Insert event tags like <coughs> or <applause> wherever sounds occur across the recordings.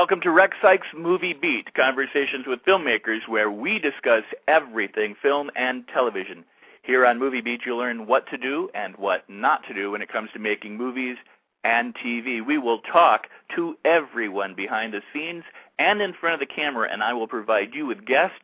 Welcome to Rex Sikes Movie Beat, conversations with filmmakers where we discuss everything film and television. Here on Movie Beat, you'll learn what to do and what not to do when it comes to making movies and TV. We will talk to everyone behind the scenes and in front of the camera, and I will provide you with guests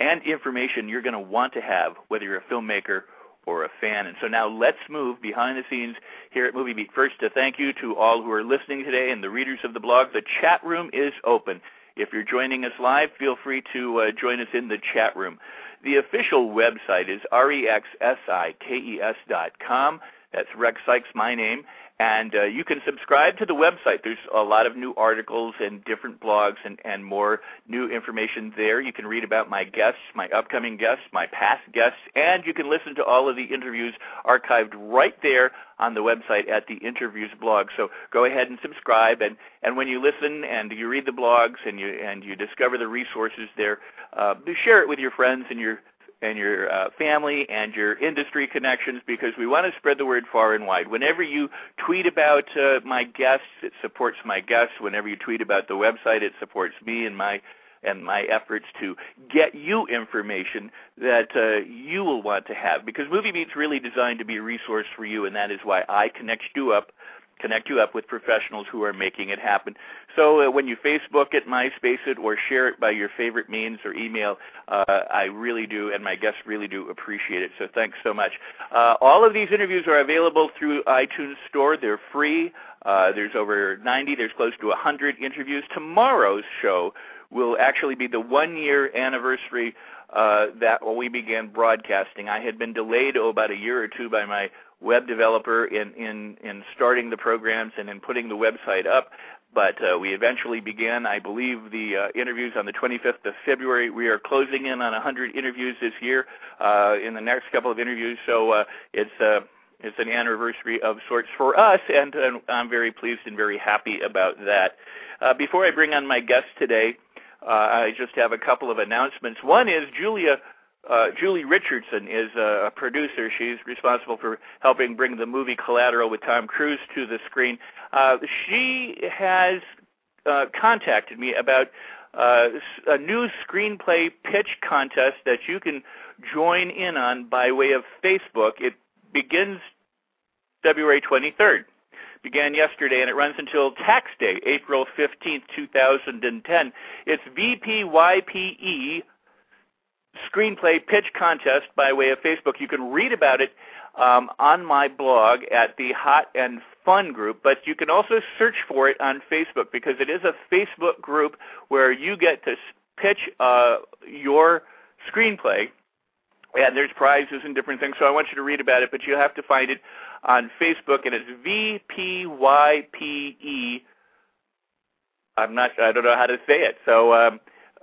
and information you're going to want to have, whether you're a filmmaker or a fan. And so now let's move behind the scenes here at Movie Beat. First, to thank you to all who are listening today and the readers of the blog. The chat room is open. If you're joining us live, feel free to uh, join us in the chat room. The official website is rexsikes dot com. That's Rex Sikes, my name. And uh, you can subscribe to the website. There's a lot of new articles and different blogs and, and more new information there. You can read about my guests, my upcoming guests, my past guests, and you can listen to all of the interviews archived right there on the website at the interviews blog. So go ahead and subscribe. And, and when you listen and you read the blogs and you, and you discover the resources there, uh, share it with your friends and your and your uh, family and your industry connections because we want to spread the word far and wide. Whenever you tweet about uh, my guests, it supports my guests. Whenever you tweet about the website, it supports me and my and my efforts to get you information that uh, you will want to have because Movie Beat's really designed to be a resource for you, and that is why I connect you up connect you up with professionals who are making it happen. So uh, when you Facebook it, MySpace it, or share it by your favorite means or email, uh, I really do, and my guests really do appreciate it. So thanks so much. Uh, all of these interviews are available through iTunes Store. They're free. Uh, there's over 90. There's close to 100 interviews. Tomorrow's show will actually be the one-year anniversary uh, that when we began broadcasting. I had been delayed oh, about a year or two by my web developer in, in, in starting the programs and in putting the website up. But uh, we eventually began, I believe, the uh, interviews on the 25th of February. We are closing in on 100 interviews this year uh, in the next couple of interviews. So uh, it's uh, it's an anniversary of sorts for us, and, and I'm very pleased and very happy about that. Uh, before I bring on my guest today, I just have a couple of announcements. One is Julia uh, Julie Richardson is a producer. She's responsible for helping bring the movie Collateral with Tom Cruise to the screen. Uh, she has uh, contacted me about uh, a new screenplay pitch contest that you can join in on by way of Facebook. It begins February 23rd. Began yesterday and it runs until tax day, April 15th, 2010. It's VPYPE screenplay pitch contest by way of Facebook. You can read about it um, on my blog at the Hot and Fun group, but you can also search for it on Facebook because it is a Facebook group where you get to pitch uh, your screenplay. And there's prizes and different things, so I want you to read about it, but you have to find it on Facebook, and it's VPYPE. I'm not. I don't know how to say it. So um,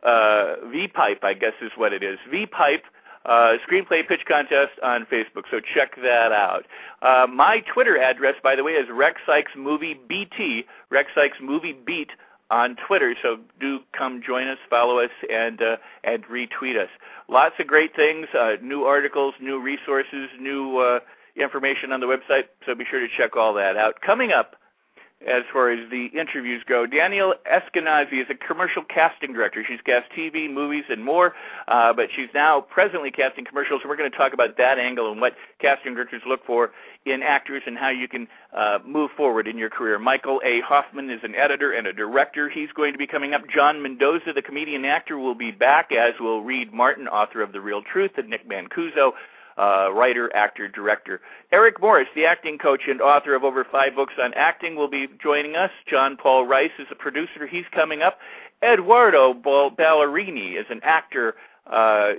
uh, VPipe, I guess is what it is. VPipe uh, screenplay pitch contest on Facebook. So check that out. Uh, my Twitter address, by the way, is Rex Sikes Movie BT. Rex Sikes Movie Beat on Twitter. So do come join us, follow us, and uh, and retweet us. Lots of great things, uh, new articles, new resources, new uh, information on the website. So be sure to check all that out. Coming up as far as the interviews go. Danielle Eskinazi is a commercial casting director. She's cast TV, movies, and more, uh, but she's now presently casting commercials, and we're going to talk about that angle and what casting directors look for in actors and how you can uh, move forward in your career. Michael A. Hoffman is an editor and a director. He's going to be coming up. John Mendoza, the comedian actor, will be back, as will Reed Martin, author of The Reel Truth, and Nick Mancuso uh, writer, actor, director. Eric Morris, the acting coach and author of over five books on acting, will be joining us. John Paul Rice is a producer. He's coming up. Edoardo Ballerini is an actor, Uh,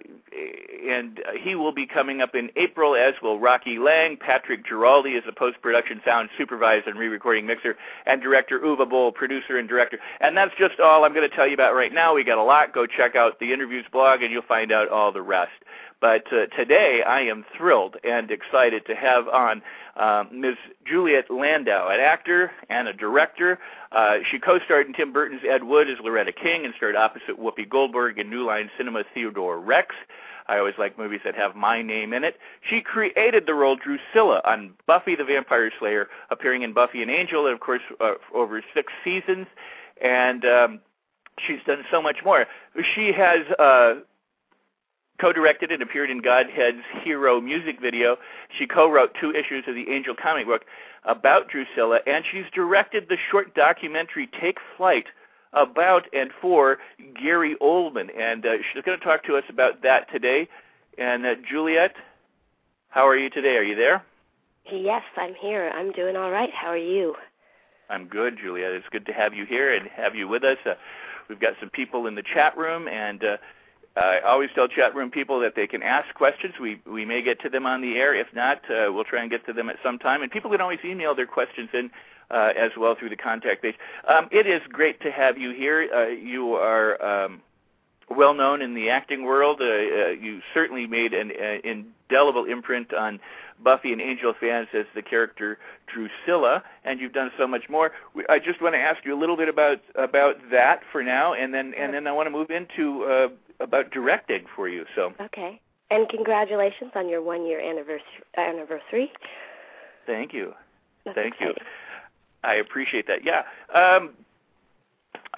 and he will be coming up in April, as will Rocky Lang. Patrick Giraldi is a post-production sound supervisor and re-recording mixer, and director Uwe Boll, producer and director. And that's just all I'm going to tell you about right now. We got a lot. Go check out the interviews blog, and you'll find out all the rest. But uh, today I am thrilled and excited to have on uh, Ms. Juliet Landau, an actor and a director. Uh, she co-starred in Tim Burton's Ed Wood as Loretta King and starred opposite Whoopi Goldberg in New Line Cinema Theodore Rex. I always like movies that have my name in it. She created the role Drusilla on Buffy the Vampire Slayer, appearing in Buffy and Angel, and of course uh, over six seasons. And um, she's done so much more. She has uh, co-directed and appeared in Godhead's Hero music video. She co-wrote two issues of the Angel comic book about Drusilla, and she's directed the short documentary Take Flight about and for Gary Oldman. And uh, she's going to talk to us about that today. And uh, Juliet, how are you today? Are you there? Yes, I'm here. I'm doing all right. How are you? I'm good, Juliet. It's good to have you here and have you with us. Uh, we've got some people in the chat room, and uh, I always tell chat room people that they can ask questions. We we may get to them on the air. If not, uh, we'll try and get to them at some time. And people can always email their questions in uh, as well through the contact page. Um, it is great to have you here. Uh, you are um, well known in the acting world. Uh, uh, you certainly made an uh, indelible imprint on Buffy and Angel fans as the character Drusilla, and you've done so much more. I just want to ask you a little bit about about that for now, and then and then I want to move into about directing for you. So okay, and congratulations on your one year anniversary. Anniversary. Thank you. That's Thank exciting. you. I appreciate that. Yeah. Um,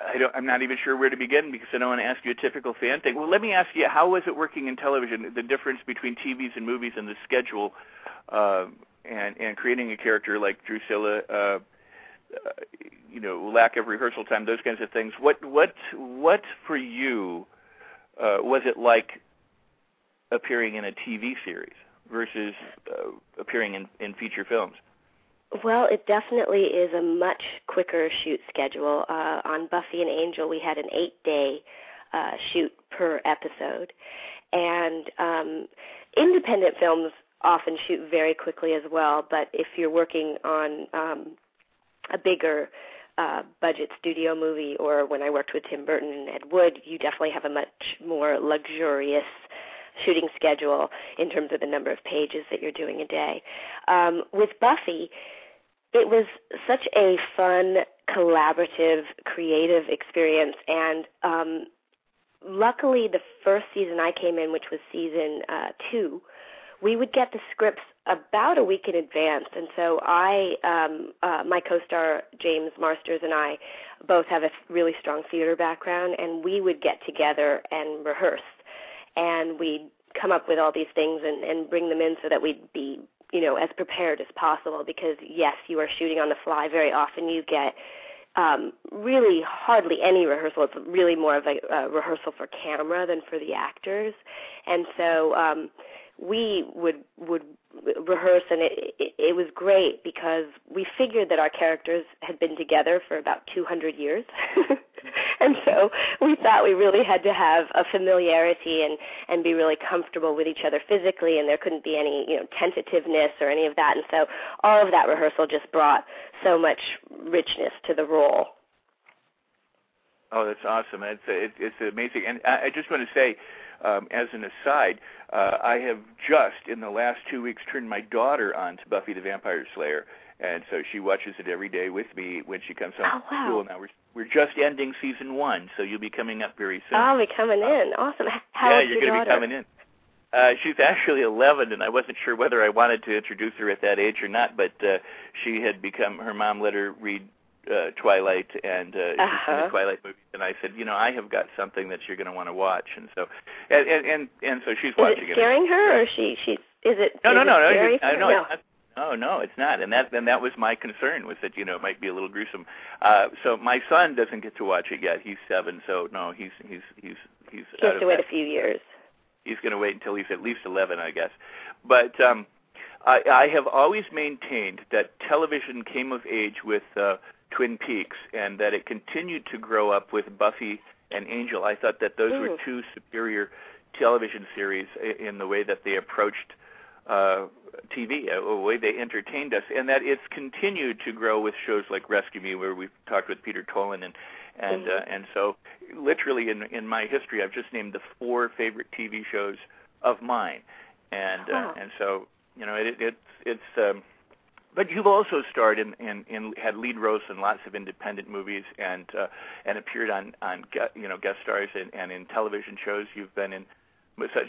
I don't, I'm not even sure where to begin because I don't want to ask you a typical fan thing. Well, let me ask you, how was it working in television? The difference between TVs and movies and the schedule, uh, and and creating a character like Drusilla. Uh, uh, you know, lack of rehearsal time, those kinds of things. What what what for you uh, was it like appearing in a TV series versus uh, appearing in, in feature films? Well, it definitely is a much quicker shoot schedule. Uh, on Buffy and Angel, we had an eight-day uh, shoot per episode, and um, independent films often shoot very quickly as well. But if you're working on um, a bigger uh, budget studio movie, or when I worked with Tim Burton and Ed Wood, you definitely have a much more luxurious shooting schedule in terms of the number of pages that you're doing a day. Um, with Buffy, it was such a fun, collaborative, creative experience, and um, luckily, the first season I came in, which was season uh, two, we would get the scripts about a week in advance, and so I, um, uh, my co-star James Marsters, and I both have a really strong theater background, and we would get together and rehearse, and we'd come up with all these things and, and bring them in so that we'd be you know as prepared as possible because yes you are shooting on the fly. Very often you get um really hardly any rehearsal. It's really more of a, a rehearsal for camera than for the actors. And so um we would would rehearse and it, it it was great because we figured that our characters had been together for about 200 years. <laughs> And so we thought we really had to have a familiarity and and be really comfortable with each other physically and there couldn't be any you know tentativeness or any of that. And so all of that rehearsal just brought so much richness to the role. Oh, that's awesome! It's it, it's amazing, and I, I just want to say, um, as an aside, uh, I have just in the last two weeks turned my daughter on to Buffy the Vampire Slayer, and so she watches it every day with me when she comes home Oh, from wow. school. Now we're we're just ending season one, so you'll be coming up very soon. i'll be coming in awesome how yeah, you're your going to be coming in. Uh, she's actually 11, and I wasn't sure whether I wanted to introduce her at that age or not. But uh, she had become her mom let her read uh, Twilight, and uh, Uh-huh. the Twilight movies. And I said, you know, I have got something that you're going to want to watch, and so and and and, and so she's is watching it scaring her or she she's is it No, is no, it no, no, you- I- no, no. Oh no, it's not, and that and that was my concern was that you know it might be a little gruesome. Uh, so my son doesn't get to watch it yet. He's seven, so no, he's he's he's he's she out has to wait that a few years he's going to wait until he's at least 11, I guess. But um, I, I have always maintained that television came of age with uh, Twin Peaks, and that it continued to grow up with Buffy and Angel. I thought that those were Mm. two superior television series in the way that they approached uh, TV, a, a way they entertained us, and that it's continued to grow with shows like Rescue Me, where we've talked with Peter Tolan, and and mm-hmm. uh, and so literally in in my history, I've just named the four favorite TV shows of mine, and wow. uh, and so you know it, it it's it's. Um, but you've also starred in, in, in had lead roles in lots of independent movies and uh, and appeared on on you know guest stars and, and in television shows. You've been in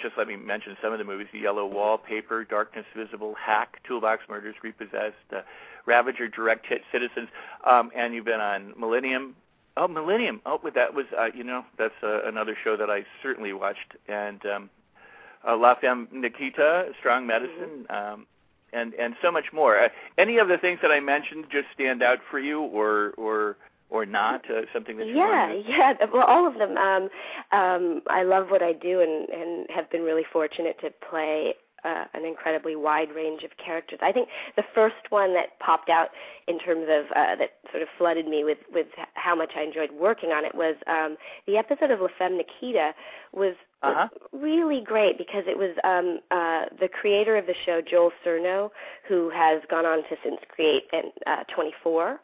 just let me mention some of the movies: The Yellow Wallpaper, Darkness Visible, Hack, Toolbox Murders, Repossessed, uh, Ravager, Direct Hit, Citizens, um, and you've been on Millennium. Oh, Millennium. Oh, but that was uh, you know that's uh, another show that I certainly watched, and um, uh, La Femme Nikita, Strong Medicine, mm-hmm. um, and and so much more. Uh, any of the things that I mentioned just stand out for you, or or or not? Uh, something that you yeah, yeah. Well, all of them. Um, um, I love what I do, and and have been really fortunate to play uh, an incredibly wide range of characters. I think the first one that popped out in terms of uh, that sort of flooded me with with how much I enjoyed working on it was um, the episode of La Femme Nikita was, uh-huh. really great because it was um, uh, the creator of the show Joel Surnow, who has gone on to since create uh, 24.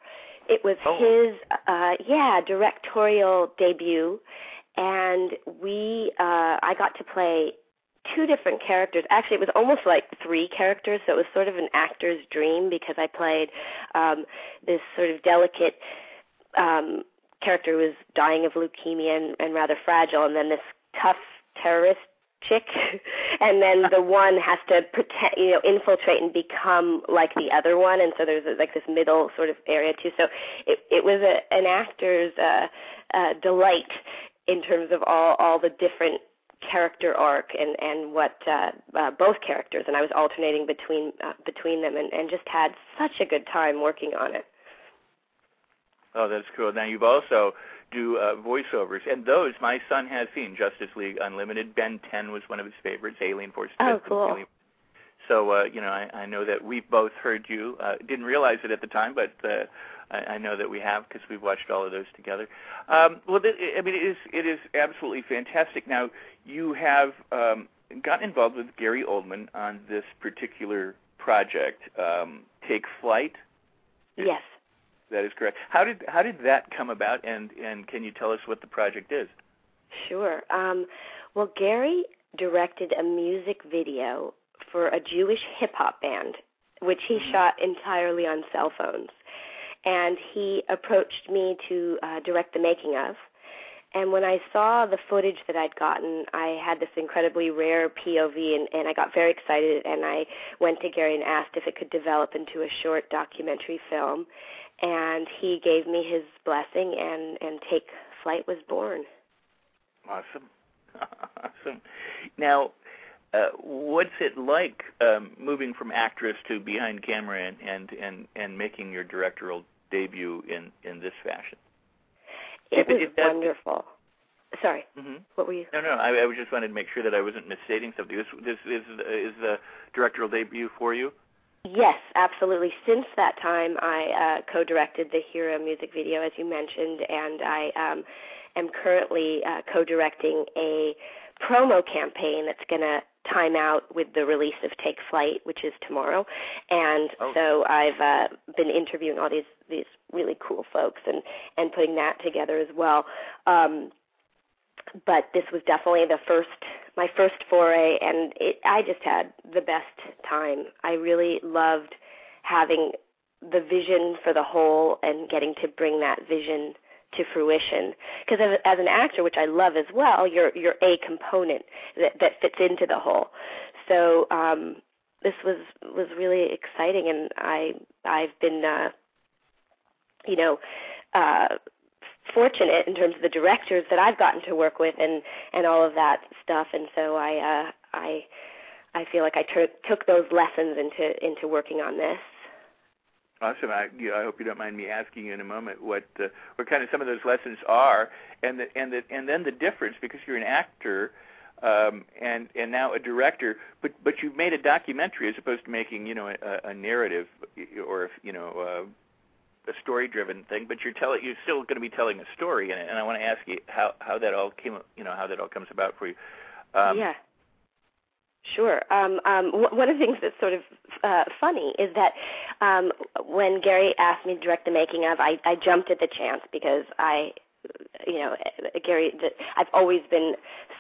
It was oh. his uh, yeah directorial debut, and we uh, I got to play two different characters. Actually, it was almost like three characters, so it was sort of an actor's dream because I played um, this sort of delicate um, character who was dying of leukemia and, and rather fragile, and then this tough terrorist chick <laughs> and then the one has to pretend you know infiltrate and become like the other one and so there's a, like this middle sort of area too so it it was a an actor's uh uh delight in terms of all all the different character arc and and what uh, uh, both characters and I was alternating between uh, between them and and just had such a good time working on it. Oh, that's cool. Now you've also do uh, voiceovers, and those my son has seen. Justice League Unlimited. Ben 10 was one of his favorites. Alien Force. Oh, cool. Alien. So uh, you know, I, I know that we've both heard you. Uh, didn't realize it at the time, but uh, I, I know that we have because we've watched all of those together. Um, well, th- I mean, it is it is absolutely fantastic. Now you have um, gotten involved with Gary Oldman on this particular project, um, Take Flight. Yes. That is correct. How did how did that come about, and and can you tell us what the project is? Sure. Um, well, Gary directed a music video for a Jewish hip hop band, which he mm-hmm. shot entirely on cell phones, and he approached me to uh, direct the making of. And when I saw the footage that I'd gotten, I had this incredibly rare POV, and, and I got very excited. And I went to Gary and asked if it could develop into a short documentary film and he gave me his blessing and and take flight was born. Awesome. <laughs> Awesome. Now uh, what's it like um, moving from actress to behind camera and, and and and making your directorial debut in in this fashion? It was wonderful. Sorry. Mm-hmm. what were you no no I, I just wanted to make sure that i wasn't misstating something. This this is is the directorial debut for you Yes, absolutely. Since that time, I uh, co-directed the Hero music video, as you mentioned, and I um, am currently uh, co-directing a promo campaign that's going to time out with the release of Take Flight, which is tomorrow. And oh. so I've uh, been interviewing all these these really cool folks and and putting that together as well. Um, but this was definitely the first my first foray and it I just had the best time. I really loved having the vision for the whole and getting to bring that vision to fruition because as, an actor which I love as well you're you're a component that that fits into the whole so um this was was really exciting and I I've been uh you know uh fortunate in terms of the directors that I've gotten to work with and and all of that stuff and so I uh I I feel like I t- took those lessons into into working on this. Awesome. I, you know, I hope you don't mind me asking you in a moment what uh, what kind of some of those lessons are, and the, and the, and then the difference because you're an actor um, and and now a director, but but you've made a documentary as opposed to making you know a, a narrative or you know uh, a story driven thing, but you're telling you're still going to be telling a story in it. And I want to ask you how how that all came, you know, how that all comes about for you. Um, yeah. Sure. Um, um, w- one of the things that's sort of uh, funny is that um, when Gary asked me to direct the making of, I, I jumped at the chance because I, you know, Gary. The, I've always been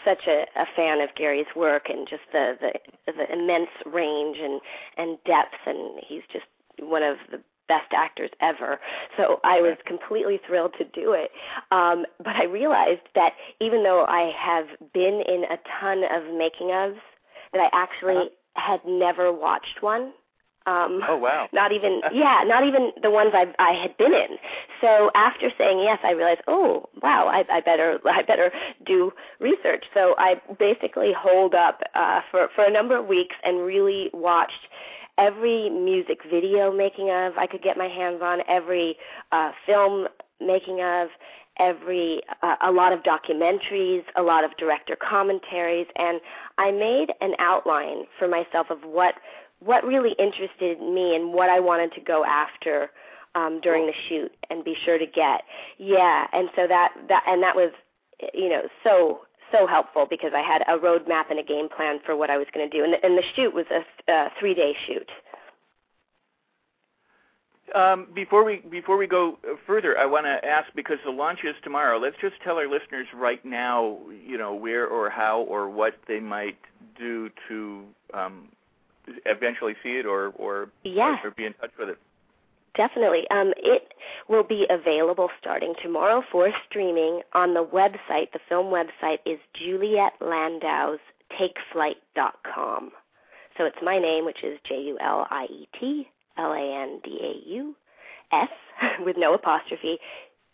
such a, a fan of Gary's work and just the, the the immense range and and depth, and he's just one of the best actors ever. So I was completely thrilled to do it. Um, but I realized that even though I have been in a ton of making ofs that I actually uh-huh. had never watched one. Um, oh wow! <laughs> Not even <laughs> yeah, not even the ones I I had been in. So after saying yes, I realized oh wow, I, I better <laughs> I better do research. So I basically holed up uh, for for a number of weeks and really watched every music video making of I could get my hands on, every uh, film making of, every uh, a lot of documentaries, a lot of director commentaries, and I made an outline for myself of what what really interested me and what I wanted to go after um, during the shoot and be sure to get. Yeah, and so that that and that was you know so so helpful because I had a roadmap and a game plan for what I was going to do, and the, and the shoot was a, a three day shoot. Um, before we before we go further, I want to ask because the launch is tomorrow. Let's just tell our listeners right now, you know, where or how or what they might do to um, eventually see it or or, yeah. or be in touch with it. Definitely. Um, it will be available starting tomorrow for streaming on the website. The film website is Juliet Landau's TakeFlight.com. So it's my name, which is J U L I E T L A N D A U S <laughs> with no apostrophe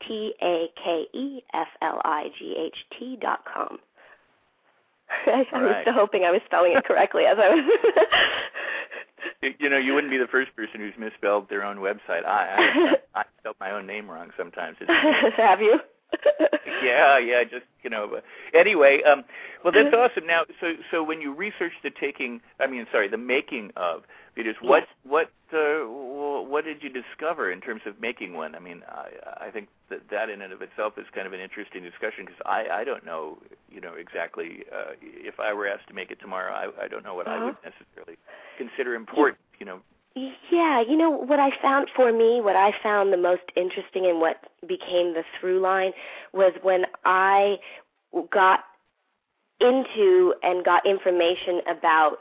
T A K E F L I G H T dot com. I, <laughs> I was still hoping I was spelling it correctly as I was. <laughs> you know, you wouldn't be the first person who's misspelled their own website. I I, <laughs> I spelled my own name wrong sometimes. <laughs> Have you? <laughs> yeah, yeah, just you know. But anyway, um, well, that's awesome. Now, so so when you research the taking, I mean, sorry, the making of videos, what what uh, what did you discover in terms of making one? I mean, I I think that that in and of itself is kind of an interesting discussion because I I don't know, you know, exactly uh, if I were asked to make it tomorrow, I I don't know what uh-huh. I would necessarily consider important, you know, yeah, you know what I found for me, what I found the most interesting and what became the through line was when I got into and got information about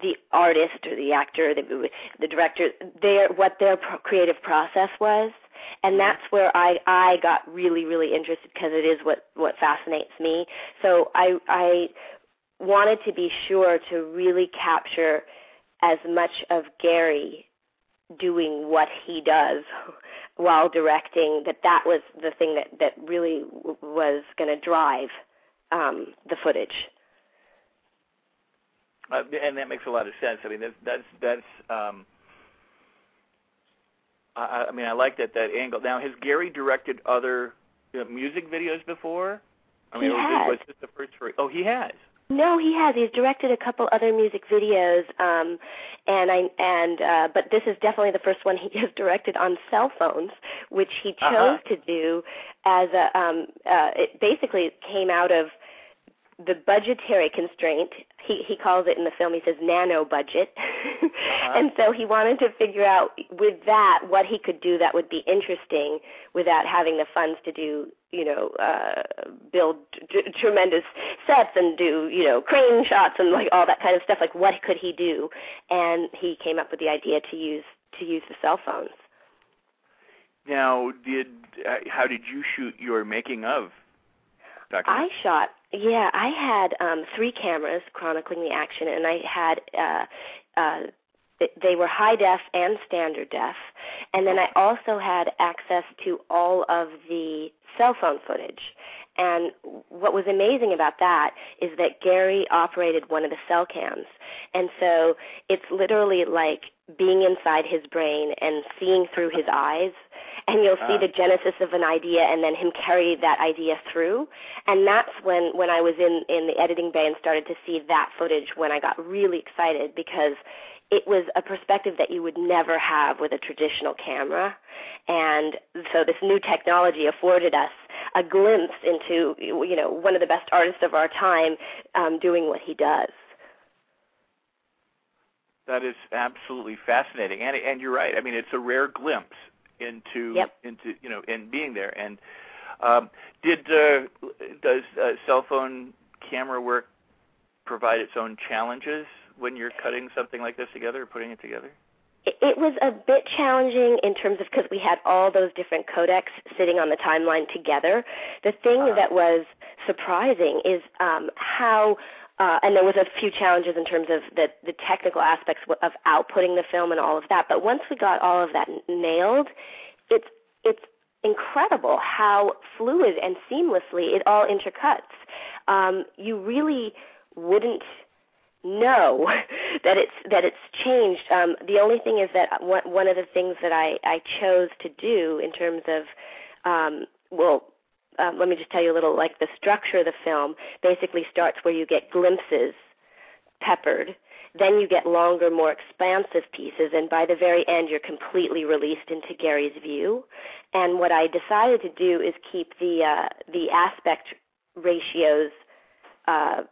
the artist or the actor, the, the director, their what their pro- creative process was, and that's where I I got really really interested because it is what what fascinates me. So I I wanted to be sure to really capture as much of Gary doing what he does <laughs> while directing that that was the thing that that really w- was going to drive um, the footage. Uh, and that makes a lot of sense. I mean, that's that's that's. Um, I, I mean, I like that that angle. Now, has Gary directed other you know, music videos before? I mean, he was, has. was this the first for? Oh, he has. No, he has. He's directed a couple other music videos, um, and I and uh, but this is definitely the first one he <laughs> has directed on cell phones, which he uh-huh. chose uh-huh. to do as a. Um, uh, it basically came out of the budgetary constraint. He he calls it in the film. He says nano budget, uh-huh. <laughs> and so he wanted to figure out with that what he could do that would be interesting without having the funds to do you know uh, build t- tremendous sets and do you know crane shots and like all that kind of stuff. Like what could he do? And he came up with the idea to use to use the cell phones. Now, did uh, how did you shoot your making of? I shot yeah, I had um three cameras chronicling the action, and I had uh, uh, they were high def and standard def, and then I also had access to all of the cell phone footage. And what was amazing about that is that Gary operated one of the cell cams, and so it's literally like being inside his brain and seeing through his eyes. And you'll see uh. the genesis of an idea and then him carry that idea through. And that's when when i was in in the editing bay and started to see that footage when i got really excited because it was a perspective that you would never have with a traditional camera and so this new technology afforded us a glimpse into you know one of the best artists of our time um, doing what he does. That is absolutely fascinating, and and you're right. I mean, it's a rare glimpse into yep. into you know in being there. And um, did uh, does uh, cell phone camera work provide its own challenges when you're cutting something like this together or putting it together? It was a bit challenging in terms of because we had all those different codecs sitting on the timeline together. The thing uh-huh. that was surprising is um, how uh, and there was a few challenges in terms of the, the technical aspects of outputting the film and all of that. But once we got all of that nailed, it's it's incredible how fluid and seamlessly it all intercuts. Um, you really wouldn't know <laughs> that it's that it's changed. Um, the only thing is that one, of the things that I, I chose to do in terms of um, well um, let me just tell you a little like the structure of the film basically starts where you get glimpses peppered then you get longer more expansive pieces and by the very end you're completely released into gary's view and what i decided to do is keep the uh, the aspect ratios uh,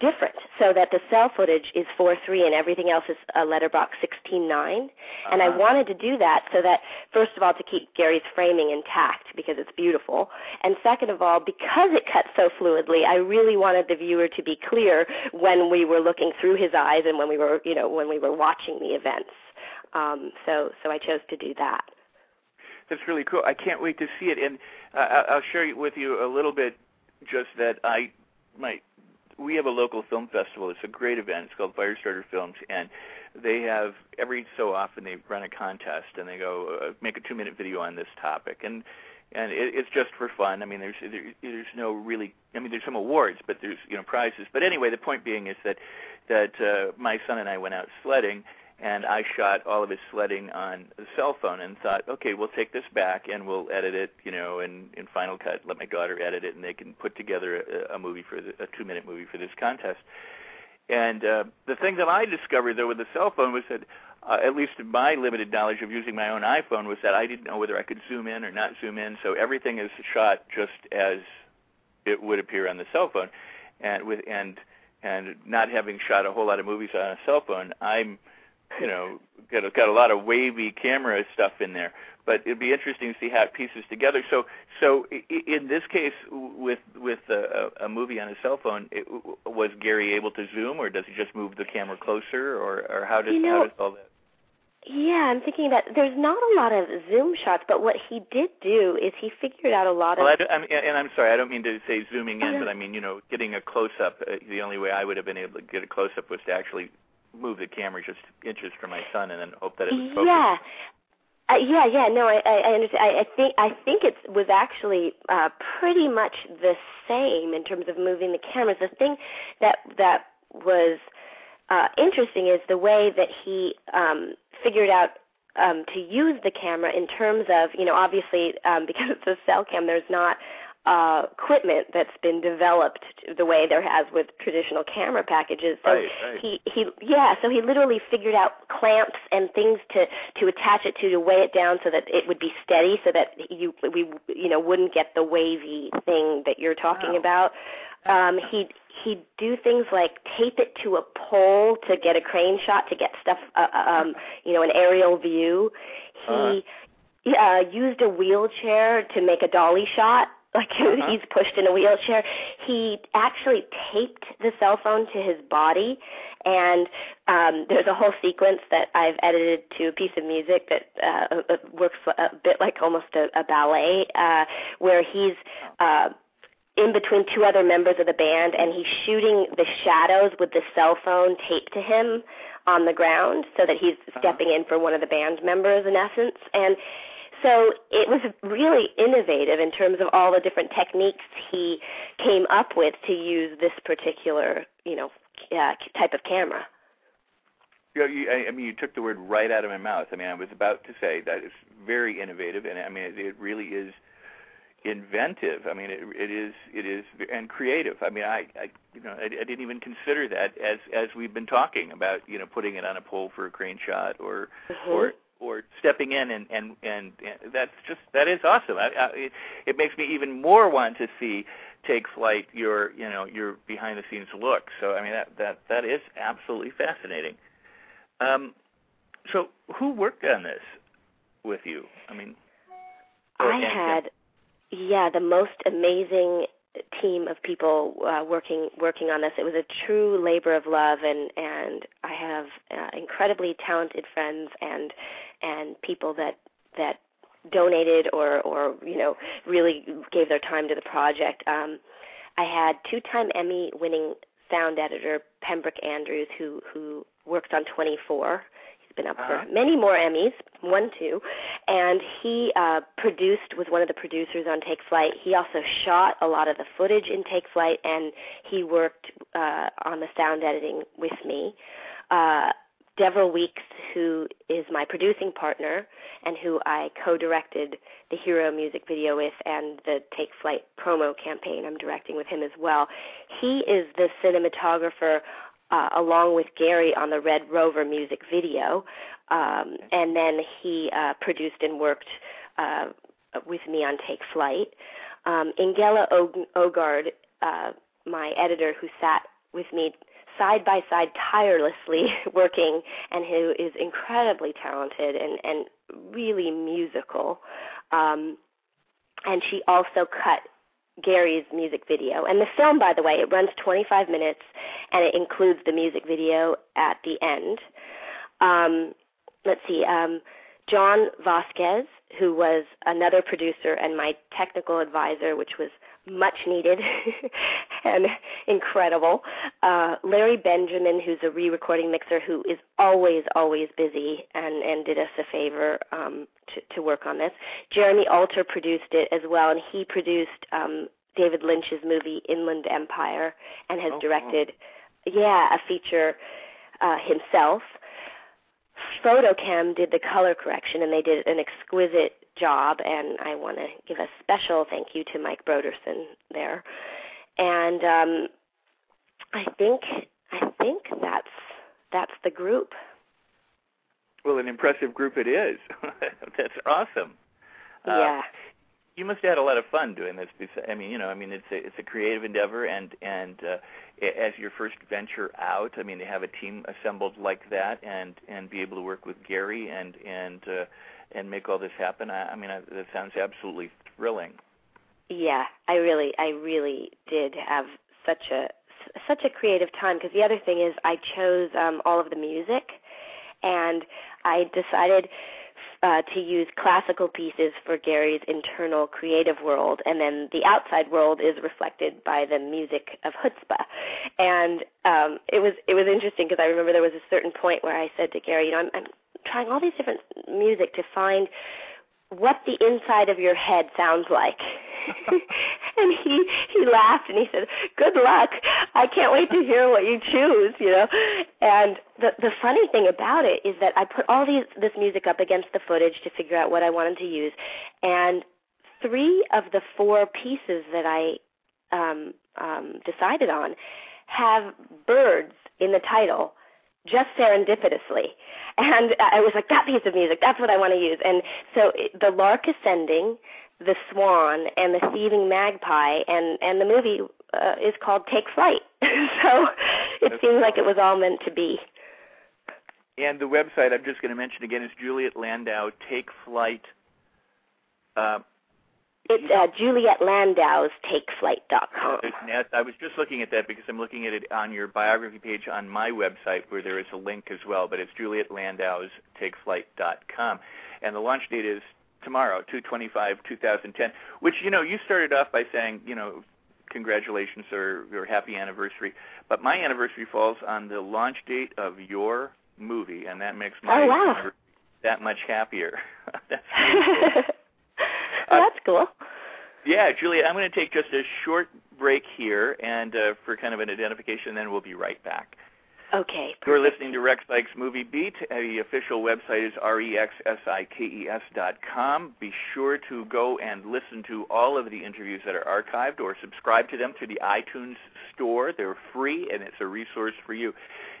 different so that the cell footage is 4.3 and everything else is a letterbox 16.9 uh-huh. and i uh-huh. wanted to do that so that first of all to keep gary's framing intact because it's beautiful. And second of all because it cuts so fluidly i really wanted the viewer to be clear when we were looking through his eyes and when we were you know when we were watching the events. Um, so so i chose to do that. That's really cool. I can't wait to see it. And uh, i'll share with you a little bit just that i my we have a local film festival. It's a great event. It's called Firestarter Films, and they have every so often they run a contest and they go uh, make a two minute video on this topic and and it, it's just for fun. I mean, there's there, there's no really. I mean, there's some awards, but there's you know prizes. But anyway, the point being is that that uh, my son and I went out sledding, and I shot all of his sledding on a cell phone and thought, okay, we'll take this back and we'll edit it, you know, in in Final Cut. Let my daughter edit it, and they can put together a, a movie for the, a two minute movie for this contest. And uh, the thing that I discovered though with the cell phone was that, uh, at least my limited knowledge of using my own iPhone, was that I didn't know whether I could zoom in or not zoom in. So everything is shot just as it would appear on the cell phone, and with and and not having shot a whole lot of movies on a cell phone, I'm you know, got a, got a lot of wavy camera stuff in there. But it'd be interesting to see how it pieces together. So, so in this case, with with a, a movie on a cell phone, it, was Gary able to zoom, or does he just move the camera closer, or or how does you know, how does all that? Yeah, I'm thinking that there's not a lot of zoom shots, but what he did do is he figured out a lot well, of. Well, I, mean, and I'm sorry, I don't mean to say zooming in, but I mean, you know, getting a close up. Uh, the only way I would have been able to get a close up was to actually move the camera just inches for my son and then hope that it was focused. Yeah. Uh, yeah, yeah, no, I, I understand. I, I think I think it was actually uh, pretty much the same in terms of moving the cameras. The thing that that was uh, interesting is the way that he um, figured out um, to use the camera in terms of, you know, obviously um, <laughs> because it's a cell cam, there's not uh, equipment that's been developed the way there has with traditional camera packages. So right, right. he he yeah, so he literally figured out clamps and things to to attach it to to weigh it down so that it would be steady, so that you we you know wouldn't get the wavy thing that you're talking wow. about. Um, he he'd do things like tape it to a pole to get a crane shot to get stuff uh, uh um you know an aerial view. He uh uh, used a wheelchair to make a dolly shot like <laughs> uh-huh. he's pushed in a wheelchair. He actually taped the cell phone to his body, and um, there's a whole sequence that I've edited to a piece of music that uh, works a bit like almost a, a ballet, uh, where he's. Uh, in between two other members of the band and he's shooting the shadows with the cell phone taped to him on the ground so that he's uh-huh. stepping in for one of the band members in essence and so it was really innovative in terms of all the different techniques he came up with to use this particular, you know, uh, type of camera. You know, you, I, I mean, you took the word right out of my mouth. I mean, I was about to say that it's very innovative, and I mean, it, it really is inventive. I mean, it, it is, it is, and creative. I mean, I, I you know, I, I didn't even consider that as as we've been talking about, you know, putting it on a pole for a crane shot, or mm-hmm. or or stepping in and and and, and that's just that is awesome. I, I, it, it makes me even more want to see take flight your you know your behind the scenes look. So I mean that that that is absolutely fascinating. Um, so who worked on this with you? I mean, I had yeah the most amazing team of people uh, working working on this. It was a true labor of love, and and I have uh, incredibly talented friends and and people that that donated or or you know really gave their time to the project. Um, I had two-time Emmy-winning sound editor Pembroke Andrews, who who works on 24 been up uh-huh. for many more Emmys, one, two, and he uh, produced was one of the producers on Take Flight. He also shot a lot of the footage in Take Flight, and he worked uh, on the sound editing with me. Uh, Deverill Weekes, who is my producing partner and who I co-directed the Hero music video with and the Take Flight promo campaign I'm directing with him as well. He is the cinematographer uh, along with Gary on the Red Rover music video, um, and then he uh, produced and worked uh, with me on Take Flight. Um, Ingela Ogard, uh, my editor, who sat with me side by side tirelessly <laughs> working and who is incredibly talented and, and really musical. Um, and she also cut Gary's music video. And the film, by the way, it runs 25 minutes and it includes the music video at the end. Um, let's see, um, John Vasquez, who was another producer and my technical advisor, which was much needed <laughs> and incredible. Uh, Larry Benjamin, who's a re-recording mixer, who is always, always busy and, and did us a favor um, to, to work on this. Jeremy Alter produced it as well, and he produced um, David Lynch's movie Inland Empire and has oh, directed, yeah, a feature uh, himself. FotoKem did the color correction, and they did an exquisite job, and I want to give a special thank you to Mike Broderson there. And um, I think I think that's that's the group. Well, an impressive group it is. <laughs> that's awesome. Uh, yeah. Uh, you must have had a lot of fun doing this. I mean, you know, I mean, it's a it's a creative endeavor, and and uh, as your first venture out, I mean, to have a team assembled like that, and and be able to work with Gary and and uh, and make all this happen. I, I mean, I, that sounds absolutely thrilling. Yeah, I really, I really did have such a such a creative time because the other thing is I chose um, all of the music, and I decided uh, to use classical pieces for Gary's internal creative world, and then the outside world is reflected by the music of chutzpah. And um, it was it was interesting because I remember there was a certain point where I said to Gary, you know, I'm, I'm trying all these different music to find what the inside of your head sounds like. <laughs> <laughs> and he he laughed and he said, "Good luck. I can't wait to hear what you choose." You know, and the the funny thing about it is that I put all these this music up against the footage to figure out what I wanted to use, and three of the four pieces that I um, um, decided on have birds in the title just serendipitously. And I was like, that piece of music, that's what I want to use. And so the lark ascending, the swan, and the thieving magpie, and, and the movie uh, is called Take Flight. <laughs> so it seems like it was all meant to be. And the website I'm just going to mention again is Juliet Landau Take Flight. Uh, it's uh, Juliet Landau's TakeFlight.com. I was just looking at that because I'm looking at it on your biography page on my website where there is a link as well, but it's Juliet Landau's TakeFlight.com. And the launch date is tomorrow, 225 2010, which, you know, you started off by saying, you know, congratulations or your happy anniversary. But my anniversary falls on the launch date of your movie, and that makes my oh, wow. that much happier. <laughs> That's <laughs> Oh, <laughs> that's cool. Yeah, Julia, I'm going to take just a short break here and uh, for kind of an identification, then we'll be right back. Okay. Perfect. You're listening to Rex Sikes Movie Beat. The official website is rexsikes dot com. Be sure to go and listen to all of the interviews that are archived or subscribe to them through the iTunes store. They're free and it's a resource for you.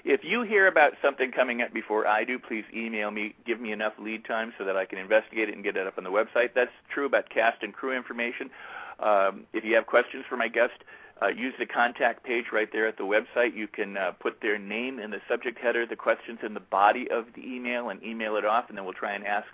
If you hear about something coming up before I do, please email me. Give me enough lead time so that I can investigate it and get it up on the website. That's true about cast and crew information. Um, if you have questions for my guest, uh, use the contact page right there at the website. You can uh, put their name in the subject header, the questions in the body of the email, and email it off, and then we'll try and ask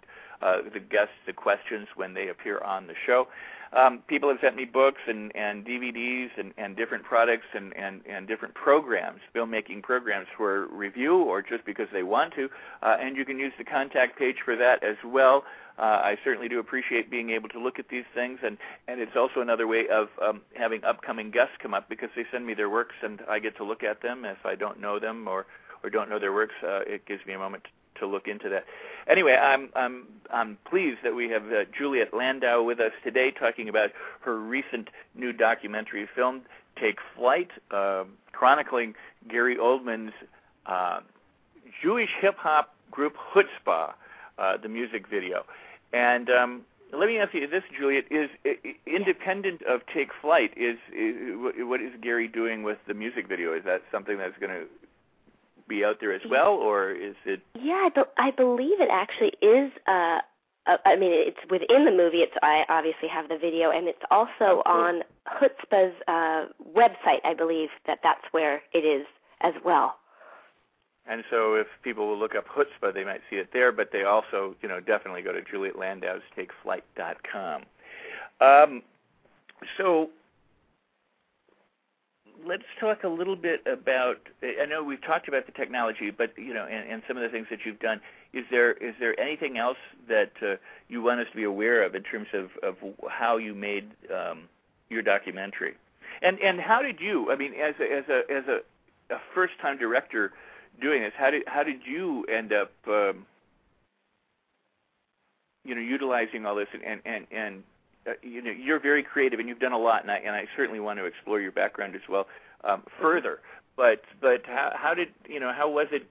uh, the guests the questions when they appear on the show. Um, people have sent me books and, and DVDs and, and different products and, and, and different programs, filmmaking programs for review or just because they want to, uh, and you can use the contact page for that as well. Uh, I certainly do appreciate being able to look at these things, and, and it's also another way of um, having upcoming guests come up because they send me their works and I get to look at them. If I don't know them or, or don't know their works, uh, it gives me a moment to look into that. Anyway, I'm I'm I'm pleased that we have uh, Juliet Landau with us today, talking about her recent new documentary film, Take Flight, uh, chronicling Gary Oldman's uh, Jewish hip hop group Chutzpah, uh, the music video. And um, let me ask you this, Juliet: Is independent of Take Flight? Is, is what is Gary doing with the music video? Is that something that's going to be out there as well, or is it? Yeah, I, be- I believe it actually is. Uh, uh, I mean, it's within the movie. It's I obviously have the video, and it's also on Chutzpah's uh, website. I believe that that's where it is as well. And so, if people will look up Chutzpah, they might see it there. But they also, you know, definitely go to Juliet. Um, so, let's talk a little bit about. I know we've talked about the technology, but you know, and, and some of the things that you've done. Is there is there anything else that uh, you want us to be aware of in terms of, of how you made um, your documentary? And and how did you? I mean, as a, as a as a, a first time director doing this, how did how did you end up? Um, you know, utilizing all this and and and, and uh, you know you're very creative and you've done a lot, and I and I certainly want to explore your background as well um, further. <laughs> But but how, how did you know how was it?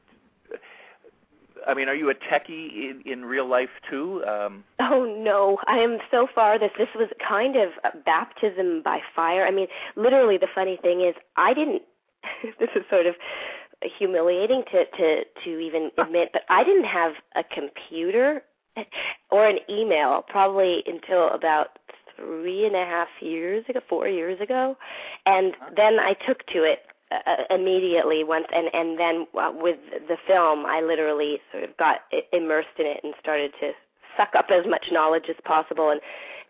I mean, are you a techie in, in real life too? Um, oh no, I am so far that this was kind of baptism by fire. I mean, literally, the funny thing is, I didn't. <laughs> this is sort of humiliating to to to even <laughs> admit, but I didn't have a computer or an email probably until about three and a half years ago, four years ago, and then I took to it uh, immediately once, and and then uh, with the film, I literally sort of got immersed in it and started to suck up as much knowledge as possible. And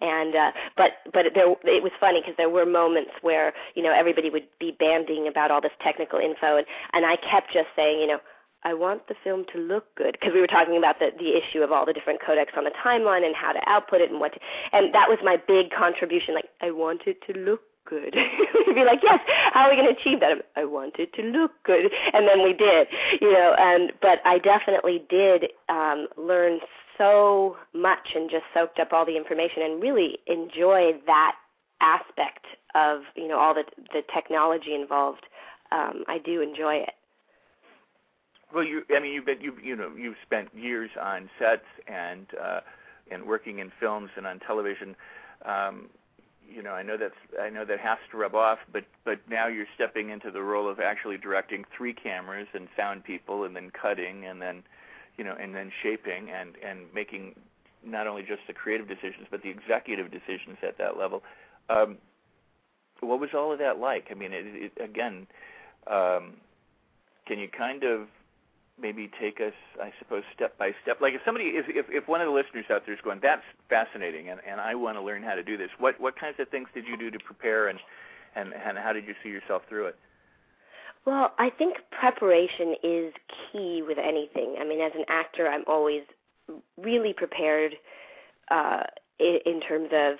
and uh but but there it was funny because there were moments where you know everybody would be banding about all this technical info and and I kept just saying you know I want the film to look good because we were talking about the the issue of all the different codecs on the timeline and how to output it and what to, and that was my big contribution like I want it to look good. <laughs> We'd be like, yes, how are we going to achieve that? I want it to look good, and then we did, you know. And but I definitely did um, learn so much and just soaked up all the information and really enjoy that aspect of you know all the the technology involved. Um, I do enjoy it. Well, you, I mean, you've been, you, you know, you've spent years on sets and uh, and working in films and on television. Um, you know, I know that's, I know that has to rub off, but but now you're stepping into the role of actually directing three cameras and sound people, and then cutting, and then, you know, and then shaping and and making not only just the creative decisions but the executive decisions at that level. Um, what was all of that like? I mean, it, it, again, um, can you kind of maybe take us, I suppose, step by step. Like if somebody, if if, if one of the listeners out there is going, that's fascinating, and, and I want to learn how to do this. What what kinds of things did you do to prepare, and and and how did you see yourself through it? Well, I think preparation is key with anything. I mean, as an actor, I'm always really prepared uh, in, in terms of